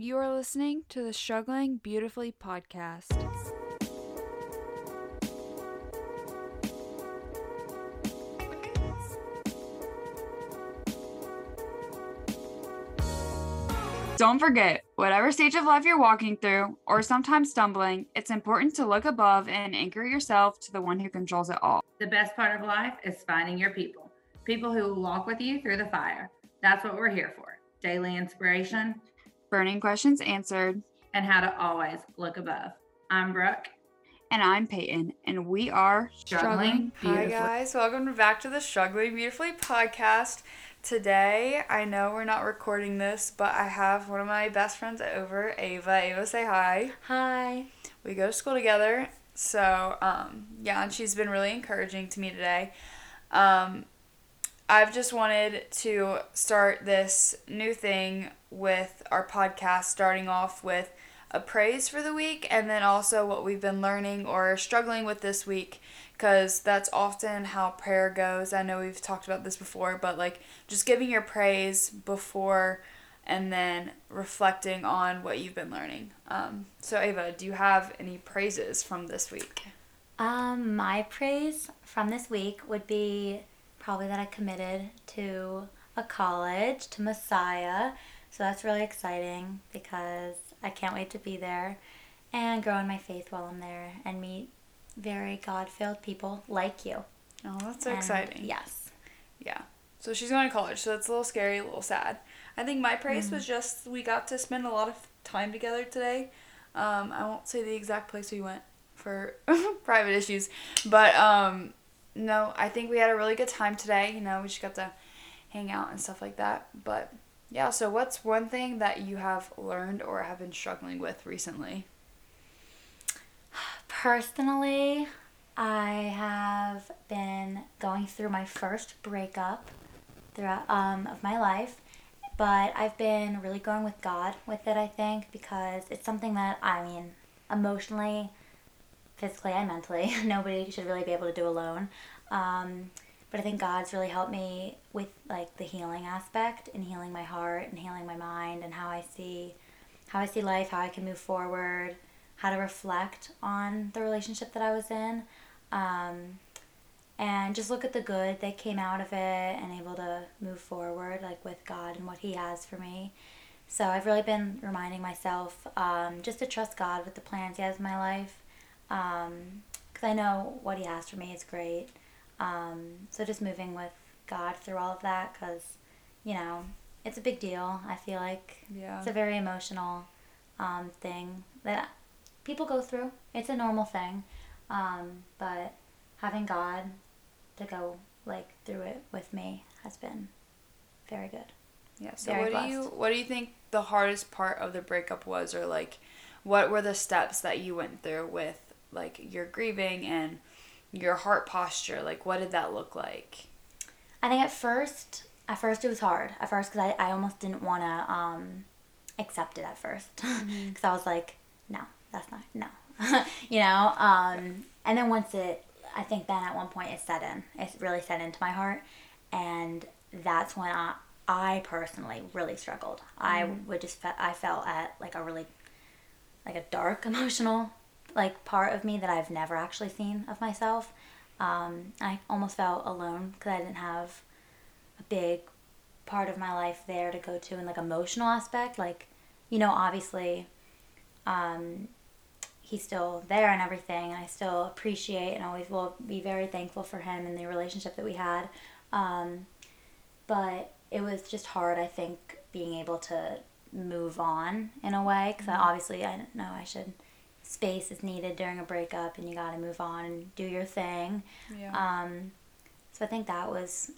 You are listening to the Struggling Beautifully podcast. Don't forget, whatever stage of life you're walking through, or sometimes stumbling, it's important to look above and anchor yourself to the one who controls it all. The best part of life is finding your people, people who will walk with you through the fire. That's what we're here for daily inspiration, Burning questions answered. and how to always look above. I'm Brooke. And I'm Peyton, and we are Struggling Hi, Beautifully. guys. Welcome back to the Struggling Beautifully podcast. Today, I know we're not recording this, but I have one of my best friends over, Ava. Ava, say hi. Hi. We go to school together. So, um, yeah, and she's been really encouraging to me today. Um, I've just wanted to start this new thing with our podcast, starting off with a praise for the week and then also what we've been learning or struggling with this week because that's often how prayer goes. I know we've talked about this before, but like just giving your praise before and then reflecting on what you've been learning. Um, so, Ava, do you have any praises from this week? Um, my praise from this week would be probably that I committed to a college, to Messiah. So that's really exciting because I can't wait to be there and grow in my faith while I'm there and meet very God filled people like you. Oh, that's so And exciting. Yes. Yeah. So she's going to college, so that's a little scary, a little sad. I think my praise was just we got to spend a lot of time together today. Um, I won't say the exact place we went for private issues, but um, no, I think we had a really good time today. You know, we just got to hang out and stuff like that. But yeah, so what's one thing that you have learned or have been struggling with recently? Personally, I have been going through my first breakup throughout um, of my life, but I've been really going with God with it. I think because it's something that I mean, emotionally, physically, and mentally, nobody should really be able to do alone. Um, but I think God's really helped me with like the healing aspect and healing my heart and healing my mind and how I see how I see life, how I can move forward, how to reflect on the relationship that I was in, um, and just look at the good that came out of it and able to move forward like with God and what He has for me. So I've really been reminding myself um, just to trust God with the plans He has in my life, because I know what He has for me is great. Um, so just moving with God through all of that, because you know it's a big deal. I feel like Yeah. it's a very emotional um, thing that people go through. It's a normal thing, um, but having God to go like through it with me has been very good. Yeah. So Very what do you blessed. what do you think the hardest part of the breakup was, or like, what were the steps that you went through with like your grieving and your heart posture? Like, what did that look like? I think at first, at first it was hard. At first, because I, I almost didn't want to um, accept it at first, because I was like, no, that's not no, you know. Um, and then once it, I think then at one point it set in. It really set into my heart, and that's when I, I personally really struggled. I would just fe- I felt at like a really, like a dark emotional like part of me that I've never actually seen of myself. Um, I almost felt alone because I didn't have a big part of my life there to go to in like emotional aspect. Like, you know, obviously, um, he's still there and everything, and I still appreciate and always will be very thankful for him and the relationship that we had. Um, but it was just hard, I think, being able to move on in a way because obviously I didn't know I should. Space is needed during a breakup, and you got to move on and do your thing. Yeah. Um, so I think that was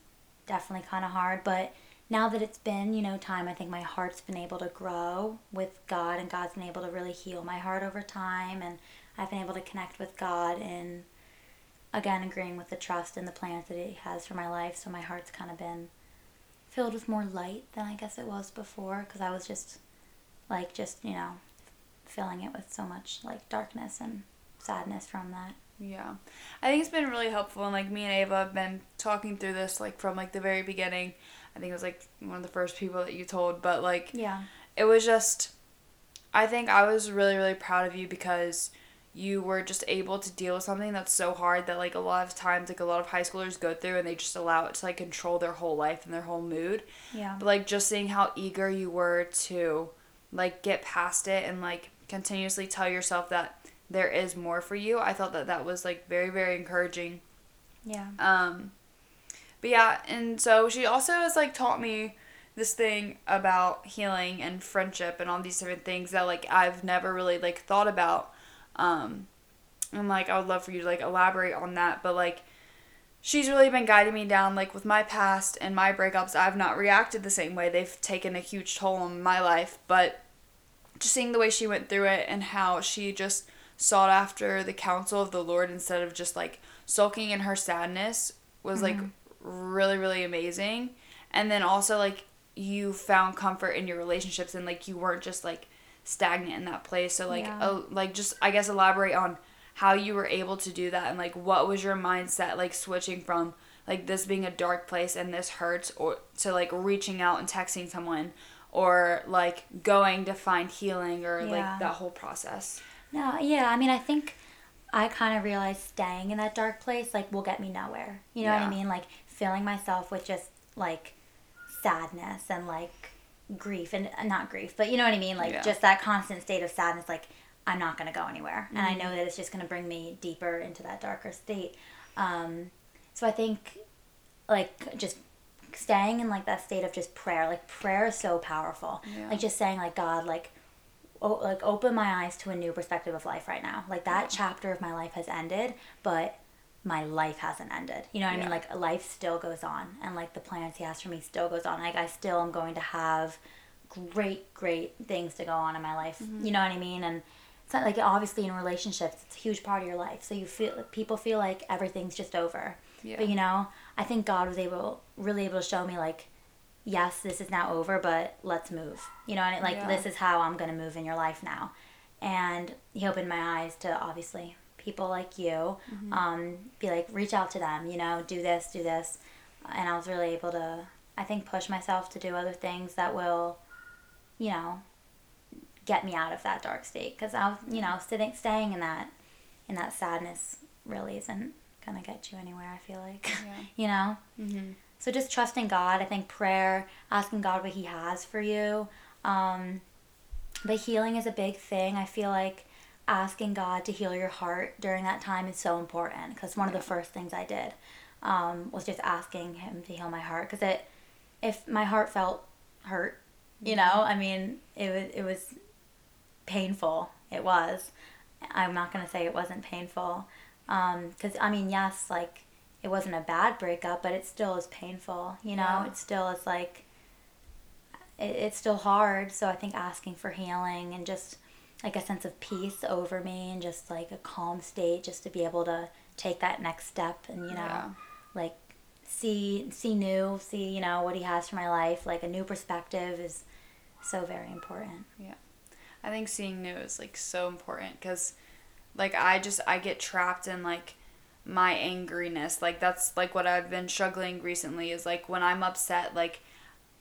definitely kind of hard. But now that it's been, you know, time, I think my heart's been able to grow with God, and God's been able to really heal my heart over time. And I've been able to connect with God and, again, agreeing with the trust and the plans that He has for my life. So my heart's kind of been filled with more light than I guess it was before because I was just, like, just, you know, filling it with so much, like, darkness and sadness from that. Yeah. I think it's been really helpful and like me and Ava have been talking through this like from like the very beginning. I think it was like one of the first people that you told, but like Yeah. it was just I think I was really, really proud of you because you were just able to deal with something that's so hard that like a lot of times like a lot of high schoolers go through and they just allow it to like control their whole life and their whole mood. Yeah. But like just seeing how eager you were to like get past it and like continuously tell yourself that there is more for you. I thought that that was like very very encouraging. Yeah. Um but yeah, and so she also has like taught me this thing about healing and friendship and all these different things that like I've never really like thought about. Um and like I would love for you to like elaborate on that, but like she's really been guiding me down like with my past and my breakups. I've not reacted the same way. They've taken a huge toll on my life, but just seeing the way she went through it and how she just sought after the counsel of the Lord instead of just like sulking in her sadness was like really really amazing. And then also like you found comfort in your relationships and like you weren't just like stagnant in that place. So like Yeah. uh, like just I guess elaborate on how you were able to do that and like what was your mindset like switching from like this being a dark place and this hurts or to like reaching out and texting someone or like going to find healing or Yeah. like that whole process. No, yeah, I mean, I think I kind of realized staying in that dark place, like, will get me nowhere. You know what I mean? Like, filling myself with just, like, sadness and, like, grief. And uh, not grief, but you know what I mean? Like, Yeah. just that constant state of sadness, like, I'm not going to go anywhere. And I know that it's just going to bring me deeper into that darker state. Um, so I think, like, just staying in, like, that state of just prayer. Like, prayer is so powerful. Yeah. Like, just saying, like, God, like, o- like open my eyes to a new perspective of life right now. Like that chapter of my life has ended, but my life hasn't ended. You know what I mean? Like life still goes on, and like the plans he has for me still goes on. Like I still am going to have great, great things to go on in my life. Mm-hmm. You know what I mean? And it's not like obviously in relationships, it's a huge part of your life. So you feel people feel like everything's just over. Yeah. But you know, I think God was able, really able to show me like, yes, this is now over, but let's move. You know, and it, like Yeah. this is how I'm gonna move in your life now. And He opened my eyes to obviously people like you. Mm-hmm. Um, be like, reach out to them. You know, do this, do this, and I was really able to, I think, push myself to do other things that will, you know, get me out of that dark state. Because I was, you know, sitting, staying in that, in that sadness really isn't gonna get you anywhere. I feel like, Yeah. you know. Mm-hmm. So just trusting God, I think prayer, asking God what He has for you. Um, but healing is a big thing. I feel like asking God to heal your heart during that time is so important because one of the first things I did um, was just asking Him to heal my heart because it, if my heart felt hurt, you know, I mean, it was it was painful. It was. I'm not gonna say it wasn't painful, Um, because I mean, yes, like it wasn't a bad breakup, but it still is painful. You know, Yeah. it still is like it, it's still hard. So I think asking for healing and just like a sense of peace over me and just like a calm state, just to be able to take that next step and you know, Yeah. like see see new, see you know what he has for my life. Like a new perspective is so very important. Yeah, I think seeing new is like so important because, like, I just I get trapped in like my angriness. Like that's like what I've been struggling recently is like when I'm upset. Like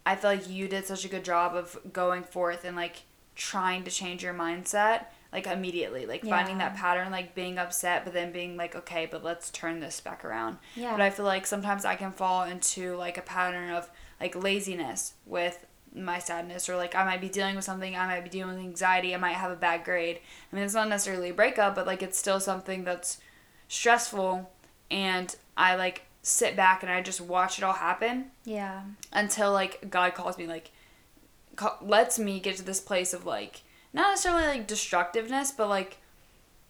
I feel like you did such a good job of going forth and like trying to change your mindset like immediately like finding that pattern like being upset but then being like okay but let's turn this back around Yeah. but i feel like sometimes i can fall into like a pattern of like laziness with my sadness or like i might be dealing with something i might be dealing with anxiety i might have a bad grade i mean it's not necessarily a breakup but like it's still something that's stressful and i like sit back and i just watch it all happen Yeah. until like God calls me like ca- lets me get to this place of like not necessarily like destructiveness but like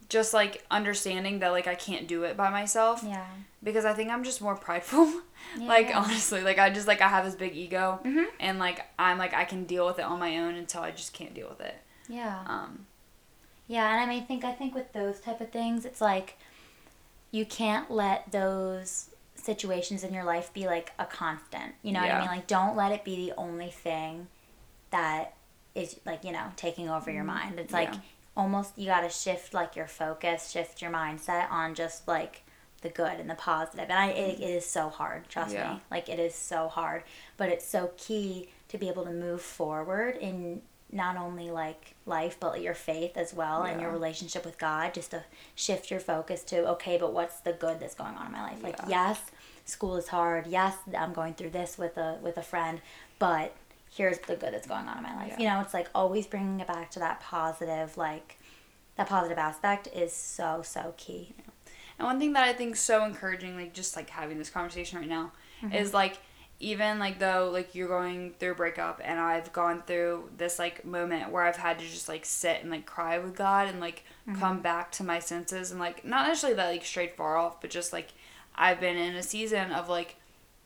just like understanding that like I can't do it by myself Yeah. because I think I'm just more prideful Yeah, like Yeah. honestly like I just like I have this big ego Mhm. and like I'm like I can deal with it on my own until I just can't deal with it Yeah. um Yeah, and I mean, think I think with those type of things, it's like you can't let those situations in your life be like a constant. You know what I mean? Like, don't let it be the only thing that is like you know taking over your mind. It's like Yeah. Almost you got to shift like your focus, shift your mindset on just like the good and the positive. And I, it, it is so hard. Trust Yeah. me, like it is so hard. But it's so key to be able to move forward in not only like life but your faith as well and your relationship with God just to shift your focus to okay but what's the good that's going on in my life like Yeah. yes school is hard yes I'm going through this with a with a friend but here's the good that's going on in my life Yeah. you know it's like always bringing it back to that positive like that positive aspect is so so key And one thing that I think is so encouraging, like just like having this conversation right now, Mm-hmm. is like even like though like you're going through a breakup and I've gone through this like moment where I've had to just like sit and like cry with God and like Mm-hmm. come back to my senses and like not necessarily that like straight far off, but just like I've been in a season of like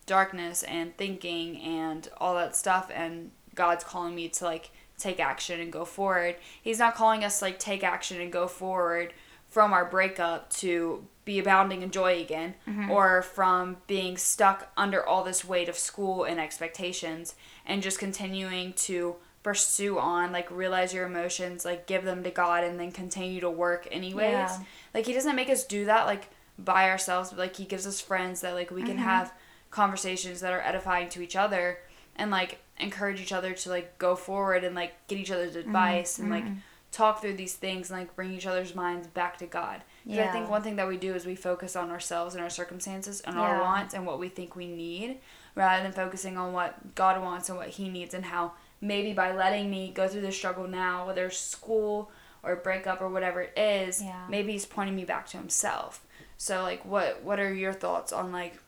darkness and thinking and all that stuff and God's calling me to like take action and go forward. He's not calling us to, like take action and go forward from our breakup to be abounding in joy again mm-hmm. or from being stuck under all this weight of school and expectations and just continuing to pursue on like realize your emotions like give them to God and then continue to work anyways Yeah. like he doesn't make us do that like by ourselves but like he gives us friends that like we can mm-hmm. have conversations that are edifying to each other and like encourage each other to like go forward and like get each other's mm-hmm. advice and like mm-hmm. talk through these things and like bring each other's minds back to God. Because I think one thing that we do is we focus on ourselves and our circumstances and our wants and what we think we need rather than focusing on what God wants and what he needs and how maybe by letting me go through this struggle now, whether it's school or breakup or whatever it is, Yeah. maybe he's pointing me back to himself. So like what what are your thoughts on like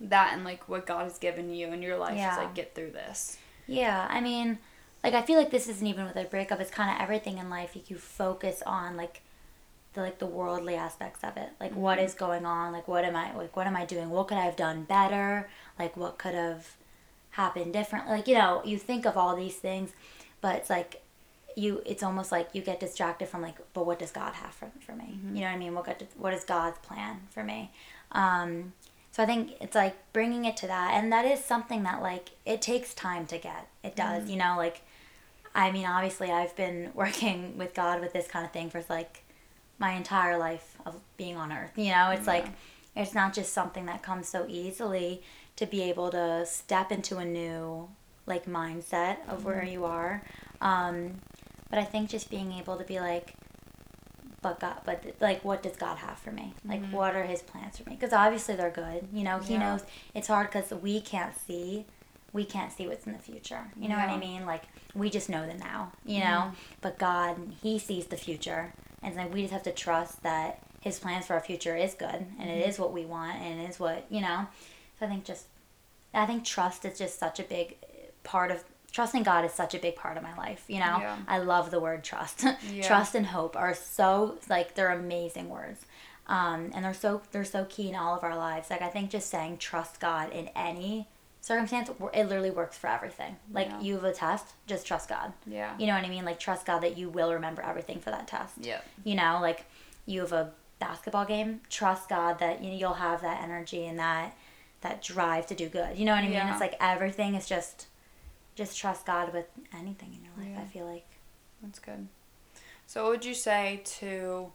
that and like what God has given you in your life Yeah. to like get through this? Yeah, I mean, like I feel like this isn't even with a breakup. It's kind of everything in life. Like you focus on like the like the worldly aspects of it. Like what is going on? Like what am I like what am I doing? What could I have done better? Like what could have happened differently? Like you know, you think of all these things, but it's like you it's almost like you get distracted from like but what does god have for, for me you know what i mean what got what is god's plan for me um so i think it's like bringing it to that and that is something that like it takes time to get. It does you know like i mean obviously i've been working with god with this kind of thing for like my entire life of being on earth you know? It's like it's not just something that comes so easily to be able to step into a new like mindset of where you are. Um but I think just being able to be like, but God, but like, what does God have for me? Like, mm-hmm. what are His plans for me? Because obviously they're good. You know, He Yeah. knows it's hard because we can't see, we can't see what's in the future. You know what I mean? Like, we just know the now. You mm-hmm. know, but God, He sees the future, and like we just have to trust that His plans for our future is good, and it mm-hmm. is what we want, and it is what you know. So I think just, I think trust is just such a big part of trusting God is such a big part of my life. You know, Yeah. I love the word trust. Yeah. Trust and hope are so like they're amazing words. Um, and they're so they're so key in all of our lives. Like I think just saying trust God in any circumstance, it literally works for everything. Like Yeah. you have a test, just trust God. Yeah. You know what I mean? Like trust God that you will remember everything for that test. Yep. You know, like you have a basketball game, trust God that you know, you'll have that energy and that that drive to do good. You know what I mean? Yeah. It's like everything is just just trust God with anything in your life. Yeah. I feel like. That's good. So, what would you say to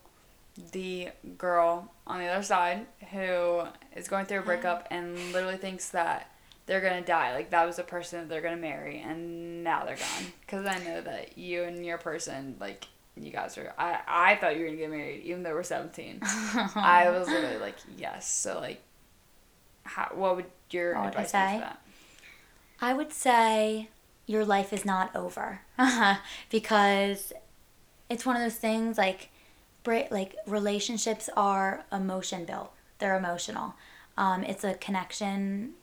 the girl on the other side who is going through a breakup uh-huh. and literally thinks that they're gonna die? Like that was the person that they're gonna marry, and now they're gone. Because I know that you and your person, like you guys are. I I thought you were gonna get married, even though we're seventeen. I was literally like, yes. So like, how? What would your What would I advice be for that? I would say your life is not over because it's one of those things like like relationships are emotion built. They're emotional. Um, it's a connection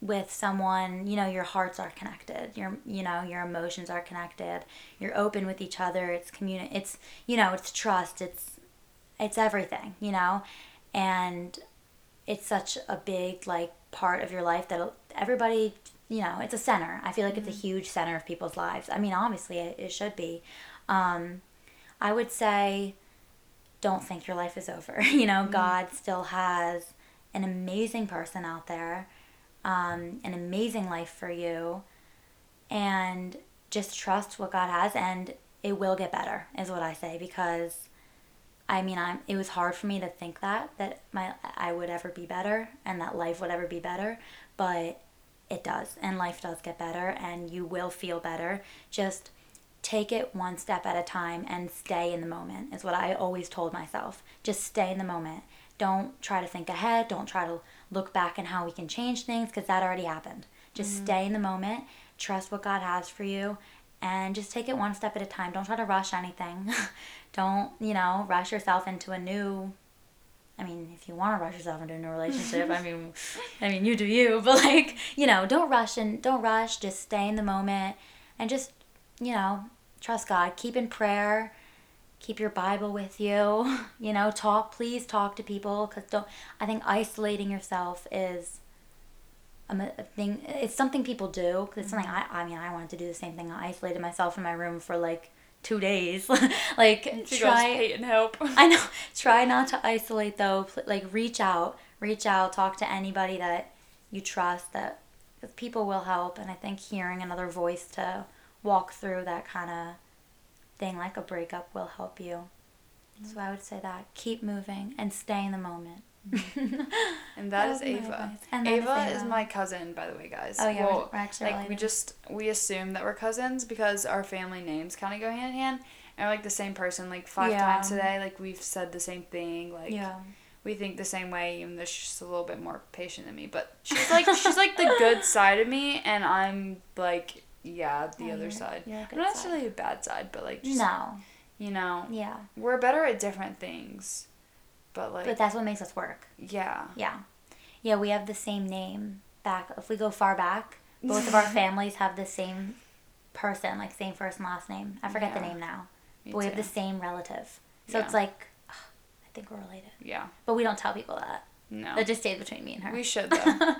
with someone. You know, your hearts are connected. Your you know your emotions are connected. You're open with each other. It's communi- It's you know it's trust. It's it's everything. You know, and it's such a big like part of your life that everybody you know it's a center. I feel like it's a huge center of people's lives. I mean obviously it, it should be. Um, i would say don't think your life is over. You know god still has an amazing person out there um, an amazing life for you and just trust what god has and it will get better is what i say because I mean, I'm. It was hard for me to think that that my I would ever be better and that life would ever be better, but it does, and life does get better, and you will feel better. Just take it one step at a time and stay in the moment is what I always told myself. Just stay in the moment. Don't try to think ahead. Don't try to look back and how we can change things because that already happened. Just mm-hmm. stay in the moment. Trust what God has for you and just take it one step at a time. Don't try to rush anything. Don't, you know, rush yourself into a new I mean, if you want to rush yourself into a new relationship, I mean, I mean, you do you, but like, you know, don't rush and don't rush. Just stay in the moment, and just, you know, trust God. Keep in prayer. Keep your Bible with you. You know, talk. Please talk to people, cause don't. I think isolating yourself is a thing. It's something people do. Cause it's something mm-hmm. I. I mean, I wanted to do the same thing. I isolated myself in my room for like two days. like She try. goes, Peyton, help. I know. Try not to isolate though. Like reach out, reach out, talk to anybody that you trust that because people will help. And I think hearing another voice to walk through that kind of thing, like a breakup, will help you. So I would say that keep moving and stay in the moment. And that is That my Ava. advice. And that is Ava is my cousin, by the way, guys. Oh, yeah, we're- we're actually like we just we assume that we're cousins because our family names kind of go hand in hand, and we're like the same person like five Yeah. times today. Like we've said the same thing. Like yeah. we think the same way, even though she's just a little bit more patient than me. But she's like she's like the good side of me, and I'm like yeah the Oh, other side. you're a good Not side. necessarily a bad side, but like just, No. you know Yeah. we're better at different things. But like But that's what makes us work. yeah. Yeah. Yeah, we have the same name back. If we go far back, both of our families have the same person, like same first and last name. I forget the name now. Me But we have the same relative. So Yeah. it's like, ugh, I think we're related. Yeah. But we don't tell people that. No. That just stays between me and her. We should though. but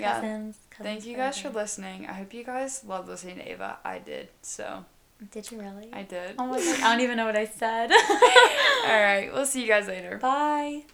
yeah. Cousins, cousins Thank you guys for listening. I hope you guys loved listening to Ava. I did. So Did you really? I did. oh my god, I don't even know what I said. All right. We'll see you guys later. Bye.